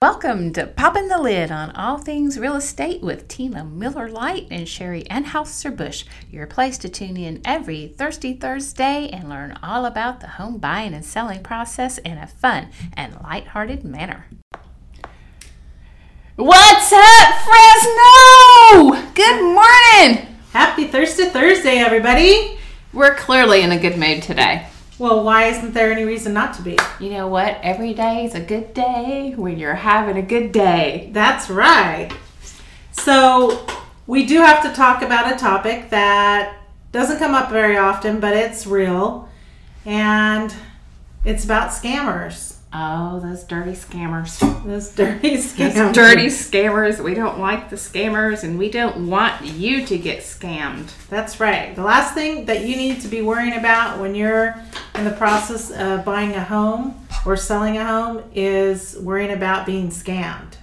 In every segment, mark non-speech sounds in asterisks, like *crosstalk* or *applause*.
Welcome to Popping the Lid on All Things Real Estate with Tina Miller Light and Sherry Enhauser Bush, your place to tune in every Thirsty Thursday and learn all about the home buying and selling process in a fun and lighthearted manner. What's up, Fresno? Good morning. Happy Thirsty Thursday, everybody. We're clearly in a good mood today. Well, why isn't there any reason not to be? You know what? Every day is a good day when you're having a good day. That's right. So, we do have to talk about a topic that doesn't come up very often, but it's real. And it's about scammers. Oh, those dirty scammers. Those dirty Those scammers. dirty scammers. We don't like the scammers and we don't want you to get scammed. That's right. The last thing that you need to be worrying about when you're in the process of buying a home or selling a home is worrying about being scammed.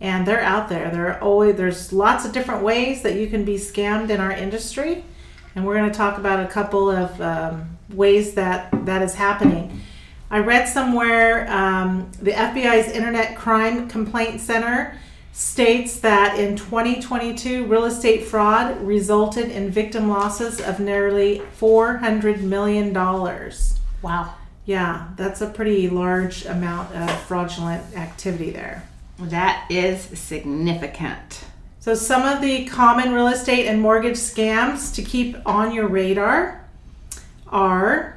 And they're out there. There are always there's lots of different ways that you can be scammed in our industry, and we're going to talk about a couple of um, ways that that is happening. I read somewhere um, the FBI's Internet Crime Complaint Center states that in 2022, real estate fraud resulted in victim losses of nearly $400 million. Wow. Yeah, that's a pretty large amount of fraudulent activity there. That is significant. So, some of the common real estate and mortgage scams to keep on your radar are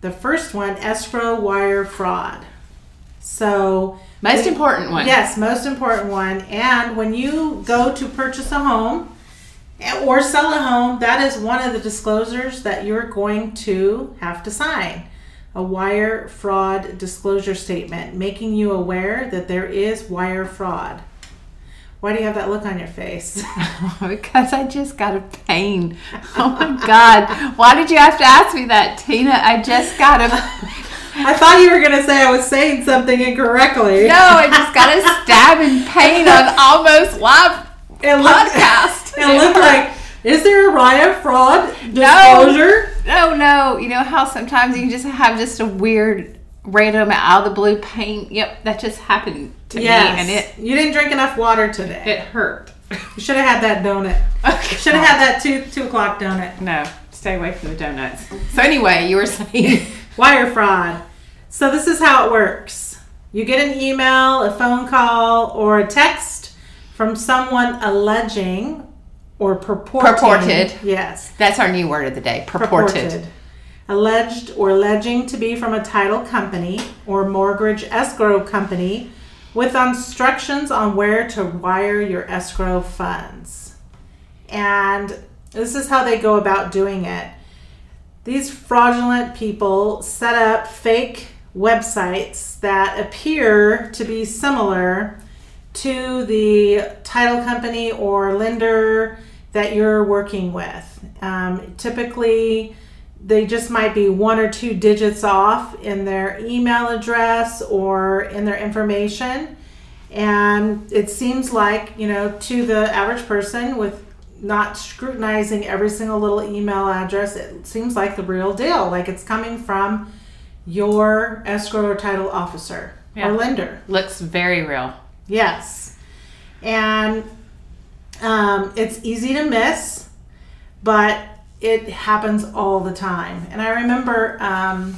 the first one escrow wire fraud. So, Most important one. Yes, most important one. And when you go to purchase a home eh, or sell a home, that is one of the disclosures that you're going to have to sign. A wire fraud disclosure statement making you aware that there is wire fraud. Why do you have that look on your face? *laughs* because I just got a pain. Oh my God. Why did you have to ask me that, Tina? I just got a. *laughs* I thought you were going to say I was saying something incorrectly. No, I just got a stab stabbing pain on *laughs* almost live it looked, podcast. It looked like, is there a wire fraud disclosure? No, no. You know how sometimes you just have just a weird, random, out of the blue pain? Yep, that just happened to Yes. me, and it you didn't drink enough water today. it hurt. You should have had that donut. Okay. Should have had that two two o'clock donut. No, stay away from the donuts. So anyway, you were saying. *laughs* Wire fraud. So this is how it works. You get an email, a phone call, or a text from someone alleging or purporting. Purported. Yes. That's our new word of the day. Purported. Alleged or alleging to be from a title company or mortgage escrow company with instructions on where to wire your escrow funds. And this is how they go about doing it. These fraudulent people set up fake websites that appear to be similar to the title company or lender that you're working with. Um, typically, they just might be one or two digits off in their email address or in their information. And it seems like, you know, to the average person with not scrutinizing every single little email address, it seems like the real deal. Like it's coming from your escrow or title officer Yeah. or lender. Looks very real. Yes. And um, it's easy to miss, but it happens all the time. And I remember, um,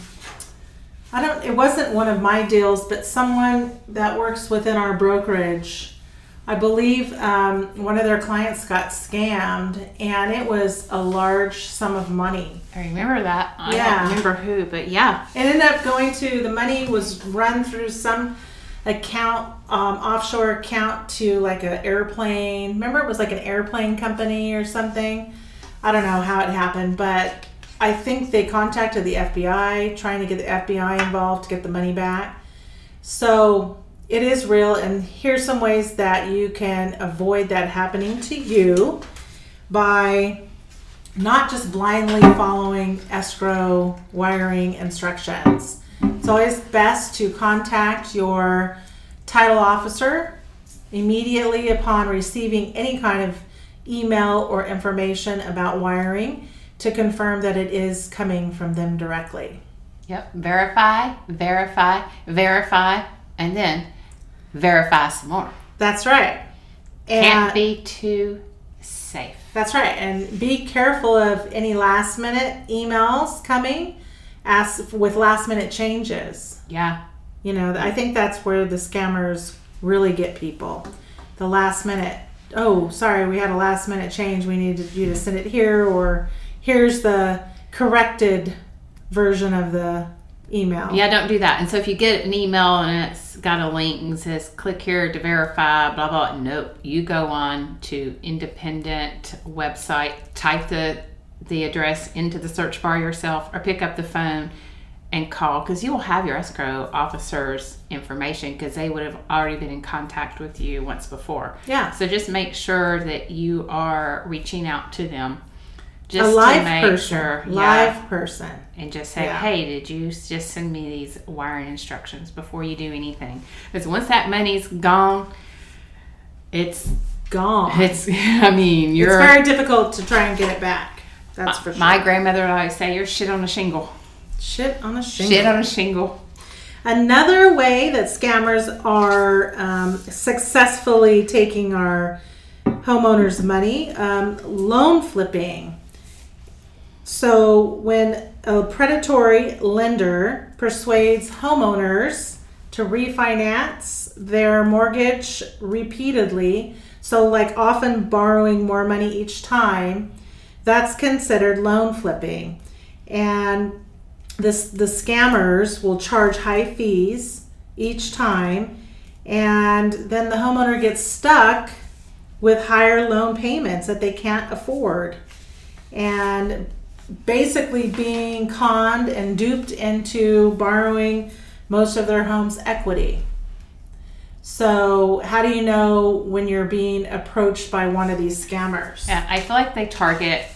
I don't, it wasn't one of my deals, but someone that works within our brokerage, I believe um, one of their clients got scammed and it was a large sum of money. I remember that. I Yeah. don't remember who, but yeah. It ended up going to the money was run through some account, um, offshore account to like an airplane. Remember, it was like an airplane company or something. I don't know how it happened, but I think they contacted the FBI trying to get the FBI involved to get the money back. So it is real, and here's some ways that you can avoid that happening to you by not just blindly following escrow wiring instructions. It's always best to contact your title officer immediately upon receiving any kind of email or information about wiring to confirm that it is coming from them directly. Yep. Verify, verify, verify, and then verify some more. That's right. Can't be too safe. That's right. And be careful of any last minute emails coming as with last minute changes. Yeah. You know, I think that's where the scammers really get people. The last minute, oh, sorry, we had a last minute change. We needed you to send it here, or here's the corrected version of the email. Yeah, don't do that. And so if you get an email and it's got a link and says click here to verify, blah blah. Nope. You go on to independent website, type the the address into the search bar yourself, or pick up the phone and call because you will have your escrow officer's information because they would have already been in contact with you once before. Yeah. So just make sure that you are reaching out to them. Just a live to make person. sure, live yeah, person. and just say, Yeah. "Hey, did you just send me these wiring instructions before you do anything?" Because once that money's gone, it's Gone. it's. *laughs* I mean, you're. very difficult to try and get it back. That's for sure. my grandmother would always say, "You're shit on a shingle. Shit on a shingle. Shit on a shingle." Another way that scammers are um, successfully taking our homeowners' money, um, loan flipping. So, when a predatory lender persuades homeowners to refinance their mortgage repeatedly, so like often borrowing more money each time, that's considered loan flipping. And this the scammers will charge high fees each time and then the homeowner gets stuck with higher loan payments that they can't afford. And basically being conned and duped into borrowing most of their home's equity. So how do you know when you're being approached by one of these scammers? Yeah, I feel like they target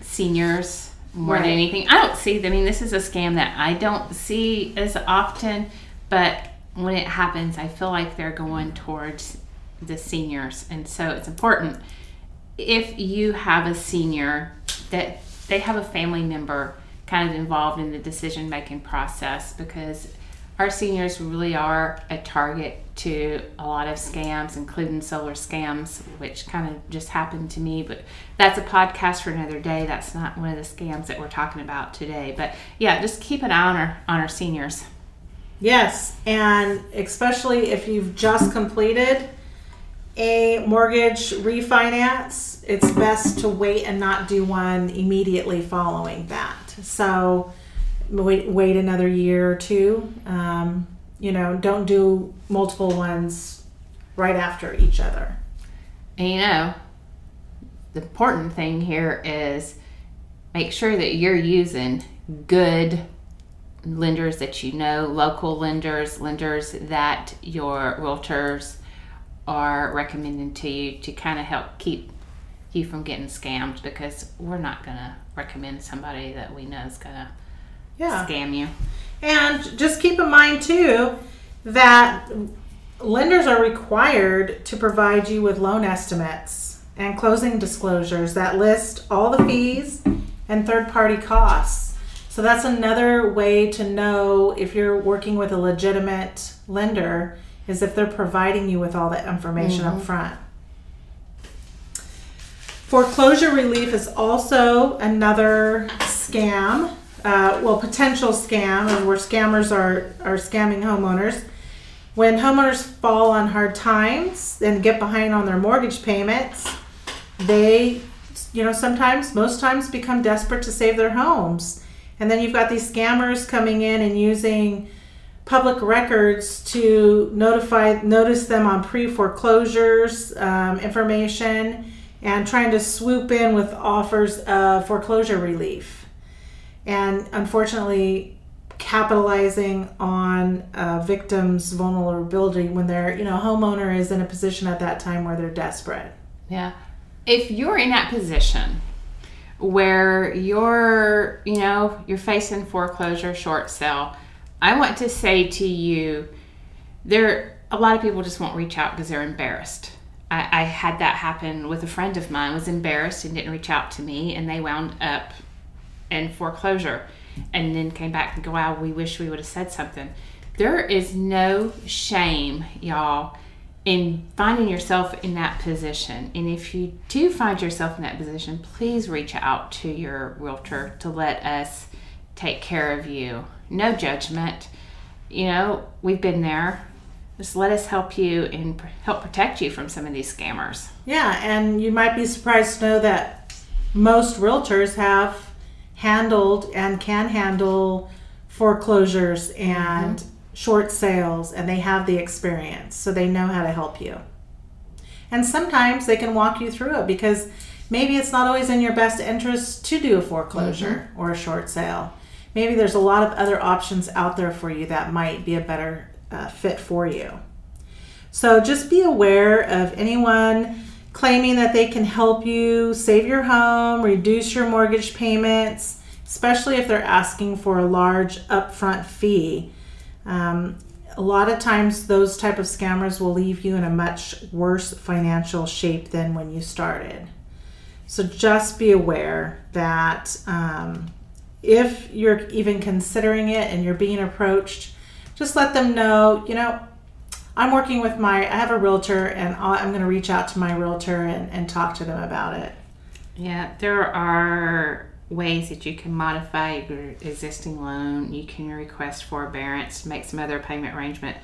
seniors more than anything. I don't see. I mean, this is a scam that I don't see as often, but when it happens, I feel like they're going towards the seniors, and so it's important if you have a senior that they have a family member kind of involved in the decision making process because our seniors really are a target to a lot of scams, including solar scams, which kind of just happened to me. But that's a podcast for another day. That's not one of the scams that we're talking about today. But yeah, just keep an eye on our on our seniors. Yes, and especially if you've just completed a mortgage refinance, it's best to wait and not do one immediately following that. So wait, wait another year or two. Um, you know, don't do multiple ones right after each other. And you know, the important thing here is make sure that you're using good lenders that you know, local lenders, lenders that your realtors are recommending to you to kind of help keep you from getting scammed because we're not going to recommend somebody that we know is going to Yeah. scam you. And just keep in mind too that lenders are required to provide you with loan estimates and closing disclosures that list all the fees and third party costs. So that's another way to know if you're working with a legitimate lender is if they're providing you with all that information mm-hmm. up front. Foreclosure relief is also another scam, uh, well, potential scam, and where scammers are, are scamming homeowners. When homeowners fall on hard times and get behind on their mortgage payments, they, you know, sometimes, most times become desperate to save their homes. And then you've got these scammers coming in and using public records to notify notice them on pre foreclosures um, information and trying to swoop in with offers of foreclosure relief and unfortunately capitalizing on a victim's vulnerability when their you know homeowner is in a position at that time where they're desperate Yeah. If you're in that position where you're, you know, you're facing foreclosure, short sale, I want to say to you, there a lot of people just won't reach out because they're embarrassed. I, I had that happen with a friend of mine was embarrassed and didn't reach out to me and they wound up in foreclosure and then came back and go, wow, we wish we would have said something. there is no shame, y'all, in finding yourself in that position. And if you do find yourself in that position, please reach out to your realtor to let us take care of you. No judgment. You know, we've been there. Just let us help you and help protect you from some of these scammers. Yeah, and you might be surprised to know that most realtors have handled and can handle foreclosures and short sales, and they have the experience, so they know how to help you. And sometimes they can walk you through it because maybe it's not always in your best interest to do a foreclosure or a short sale. Maybe there's a lot of other options out there for you that might be a better uh, fit for you. So just be aware of anyone claiming that they can help you save your home, reduce your mortgage payments, especially if they're asking for a large upfront fee. Um, a lot of times, those type of scammers will leave you in a much worse financial shape than when you started. So just be aware that um, if you're even considering it and you're being approached, just let them know, you know, I'm working with my, I have a realtor and I'll- I'm going to reach out to my realtor and, and talk to them about it. Yeah, there are ways that you can modify your existing loan. You can request forbearance, make some other payment arrangement,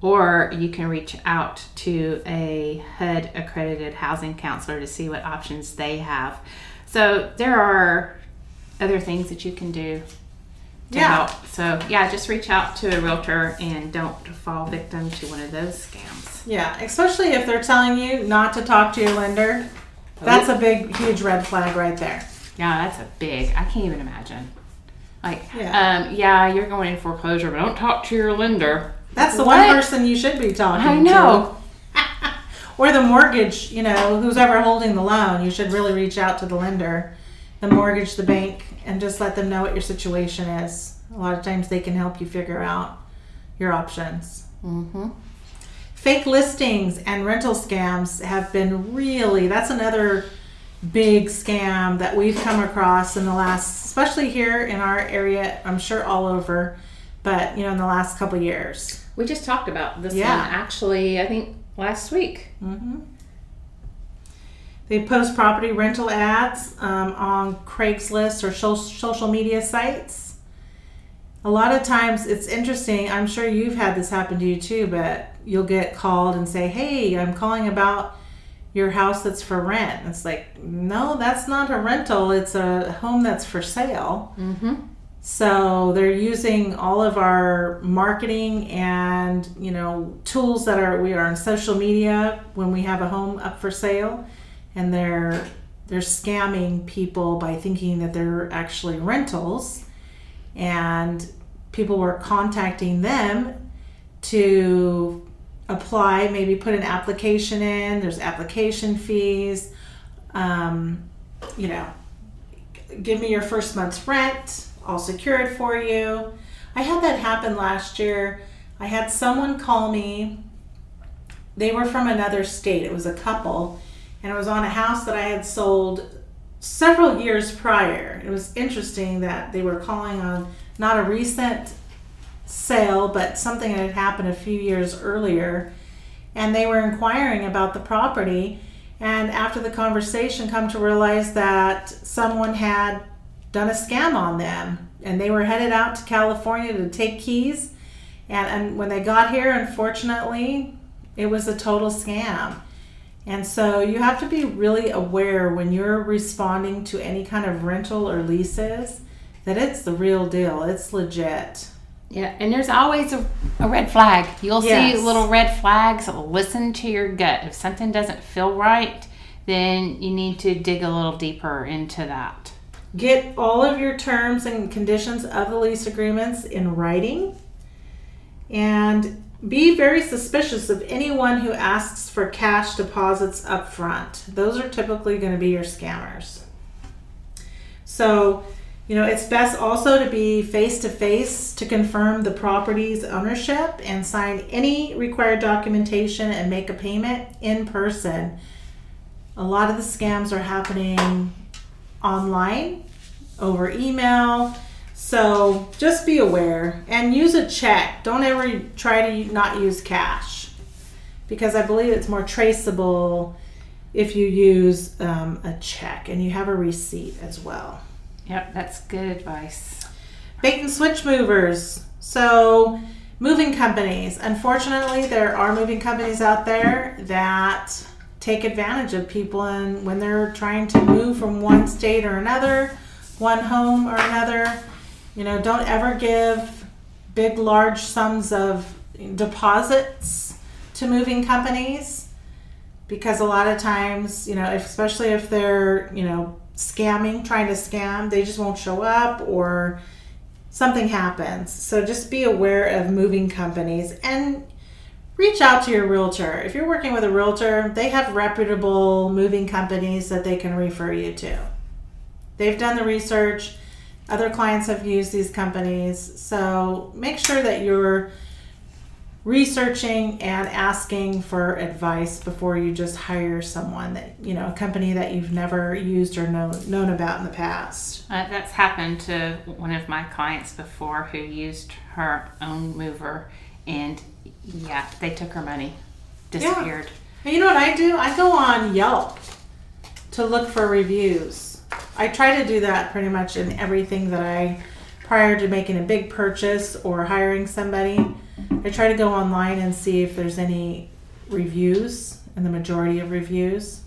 or you can reach out to a HUD accredited housing counselor to see what options they have. So there are other things that you can do to Yeah. help. So yeah, just reach out to a realtor and don't fall victim to one of those scams. Yeah, especially if they're telling you not to talk to your lender. That's a big, huge red flag right there. Yeah, that's a big. I can't even imagine. Like, Yeah. um, yeah, you're going in foreclosure, but don't talk to your lender. That's the What? one person you should be talking to. I know. to. *laughs* or the mortgage, you know, who's ever holding the loan, you should really reach out to the lender, the mortgage, the bank, and just let them know what your situation is. A lot of times they can help you figure out your options. Mm-hmm. Fake listings and rental scams have been really, that's another big scam that we've come across in the last, especially here in our area, I'm sure all over, but you know, in the last couple years. We just talked about this Yeah. one actually. I think last week. hmm They post property rental ads um, on Craigslist or social media sites. A lot of times it's interesting. I'm sure you've had this happen to you too, but you'll get called and say, Hey, I'm calling about your house that's for rent. It's like, No, that's not a rental, it's a home that's for sale. Mm-hmm. So they're using all of our marketing and you know tools that are we are on social media when we have a home up for sale, and they're they're scamming people by thinking that they're actually rentals, and people were contacting them to apply, maybe put an application in. There's application fees, um, you know, give me your first month's rent. I'll secure it for you. I had that happen last year. I had someone call me. They were from another state. It was a couple, and it was on a house that I had sold several years prior. It was interesting that they were calling on not a recent sale, but something that had happened a few years earlier. And they were inquiring about the property. And after the conversation, come to realize that someone had done a scam on them. And they were headed out to California to take keys. And, and when they got here, unfortunately, it was a total scam. And so you have to be really aware when you're responding to any kind of rental or leases that it's the real deal. It's legit. Yeah, and there's always a, a red flag. You'll Yes. see little red flags. Listen to your gut. If something doesn't feel right, then you need to dig a little deeper into that. Get all of your terms and conditions of the lease agreements in writing. And be very suspicious of anyone who asks for cash deposits up front. Those are typically going to be your scammers. So, you know, it's best also to be face to face to confirm the property's ownership and sign any required documentation and make a payment in person. A lot of the scams are happening online over email. So just be aware and use a check. Don't ever try to not use cash because I believe it's more traceable if you use um, a check and you have a receipt as well. Yep, that's good advice. Bait and switch movers. So, moving companies. Unfortunately, there are moving companies out there that take advantage of people and when they're trying to move from one state or another, one home or another. You know, don't ever give big, large sums of deposits to moving companies because a lot of times, you know, especially if they're, you know, scamming, trying to scam, they just won't show up or something happens. So just be aware of moving companies and reach out to your realtor. If you're working with a realtor, they have reputable moving companies that they can refer you to. They've done the research. Other clients have used these companies. So make sure that you're researching and asking for advice before you just hire someone that you know a company that you've never used or known known about in the past uh, that's happened to one of my clients before who used her own mover and yeah they took her money disappeared yeah. and you know what i do i go on yelp to look for reviews i try to do that pretty much in everything that i prior to making a big purchase or hiring somebody I try to go online and see if there's any reviews and the majority of reviews.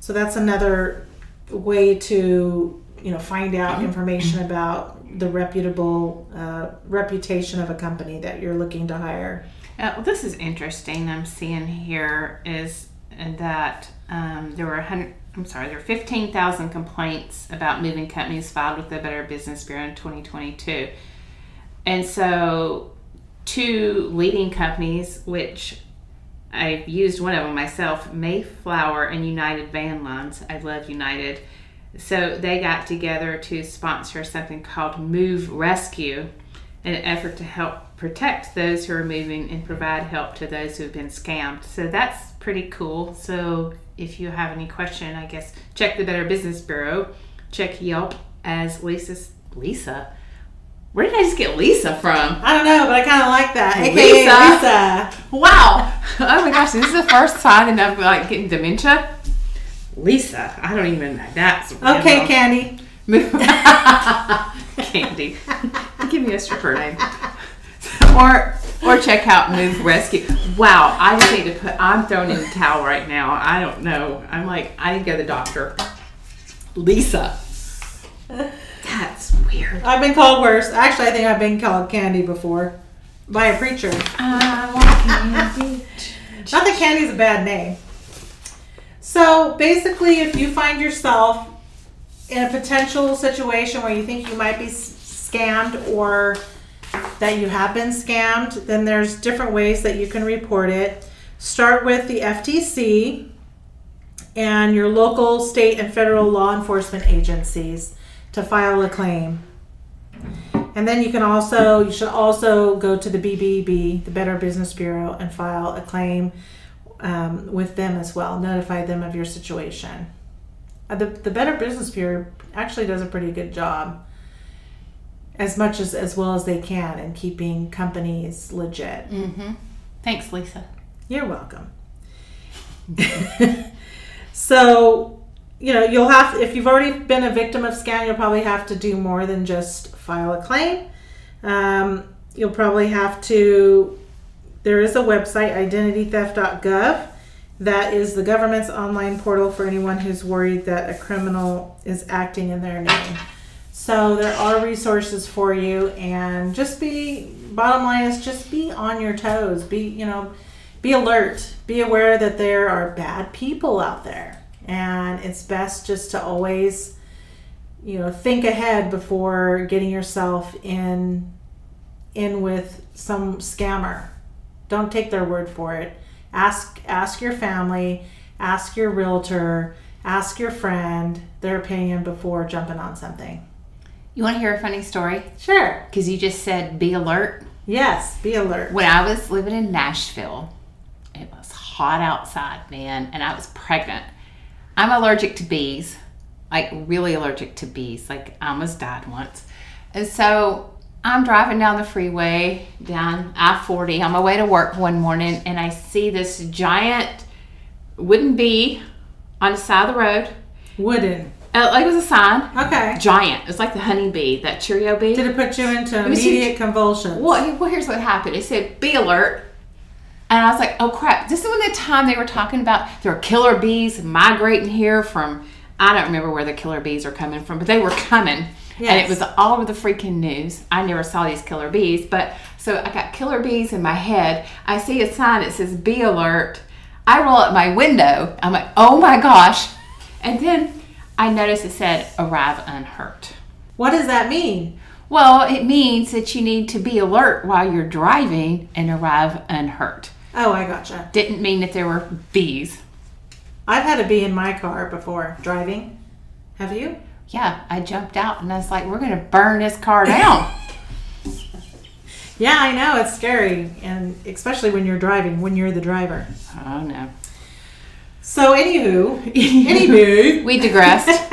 So that's another way to you know find out information about the reputable uh, reputation of a company that you're looking to hire. Uh, well, this is interesting. I'm seeing here is that um, there were 100. I'm sorry, there were 15,000 complaints about moving companies filed with the Better Business Bureau in 2022. And so two leading companies, which I've used one of them myself, Mayflower and United Van Lines. I love United. So they got together to sponsor something called Move Rescue, an effort to help protect those who are moving and provide help to those who have been scammed. So that's pretty cool. So if you have any question, I guess check the Better Business Bureau, check Yelp as Lisa's Lisa where did I just get Lisa from? I don't know, but I kind of like that. Lisa. Lisa. Wow. *laughs* Oh my gosh, this is the first time that I'm like getting dementia. Lisa. I don't even know. That's okay, Candy. *laughs* Candy. Give me a stripper name. *laughs* or or check out Move Rescue. Wow, I just need to put. I'm throwing in the towel right now. I don't know. I'm like I need to go to the doctor. Lisa. That's weird. I've been called worse. Actually, I think I've been called Candy before by a preacher. I want candy. Not that Candy's a bad name. So basically, if you find yourself in a potential situation where you think you might be scammed or that you have been scammed, then there's different ways that you can report it. Start with the FTC and your local, state, and federal law enforcement agencies to file a claim. And then you can also, you should also go to the BBB, the Better Business Bureau, and file a claim um, with them as well. Notify them of your situation. Uh, the, the Better Business Bureau actually does a pretty good job, as much as as well as they can, and keeping companies legit. Mm-hmm. Thanks, Lisa. You're welcome. *laughs* so you know, you'll have if you've already been a victim of scam, you'll probably have to do more than just file a claim. Um, you'll probably have to. There is a website, identitytheft.gov, that is the government's online portal for anyone who's worried that a criminal is acting in their name. So there are resources for you, and just be. Bottom line is just be on your toes. Be you know, be alert. Be aware that there are bad people out there and it's best just to always you know think ahead before getting yourself in in with some scammer don't take their word for it ask ask your family ask your realtor ask your friend their opinion before jumping on something you want to hear a funny story sure because you just said be alert yes be alert when i was living in nashville it was hot outside man and i was pregnant I'm allergic to bees, like really allergic to bees. Like I almost died once. And so I'm driving down the freeway down I 40 on my way to work one morning, and I see this giant wooden bee on the side of the road. Wooden. Uh, like it was a sign. Okay. Giant. It's like the honey bee, that Cheerio bee. Did it put you into was immediate huge. convulsions? Well, well, here's what happened. It said be alert. And I was like, oh crap. This is when the time they were talking about there were killer bees migrating here from, I don't remember where the killer bees are coming from, but they were coming. And it was all over the freaking news. I never saw these killer bees, but so I got killer bees in my head. I see a sign that says be alert. I roll up my window. I'm like, oh my gosh. And then I noticed it said arrive unhurt. What does that mean? Well, it means that you need to be alert while you're driving and arrive unhurt. Oh, I gotcha. Didn't mean that there were bees. I've had a bee in my car before driving. Have you? Yeah, I jumped out and I was like, we're going to burn this car down. *laughs* *laughs* Yeah, I know it's scary, and especially when you're driving, when you're the driver. oh, no. So, anywho, *laughs* anywho, We digressed. *laughs*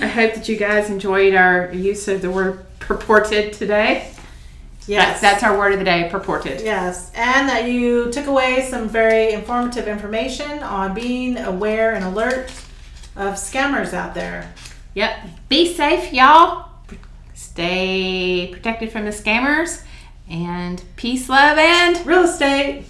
I hope that you guys enjoyed our use of the word purported today. yes, That's, that's our word of the day, purported. yes, and that you took away some very informative information on being aware and alert of scammers out there. Yep. Be safe, y'all. Stay protected from the scammers. And peace, love, and Real estate.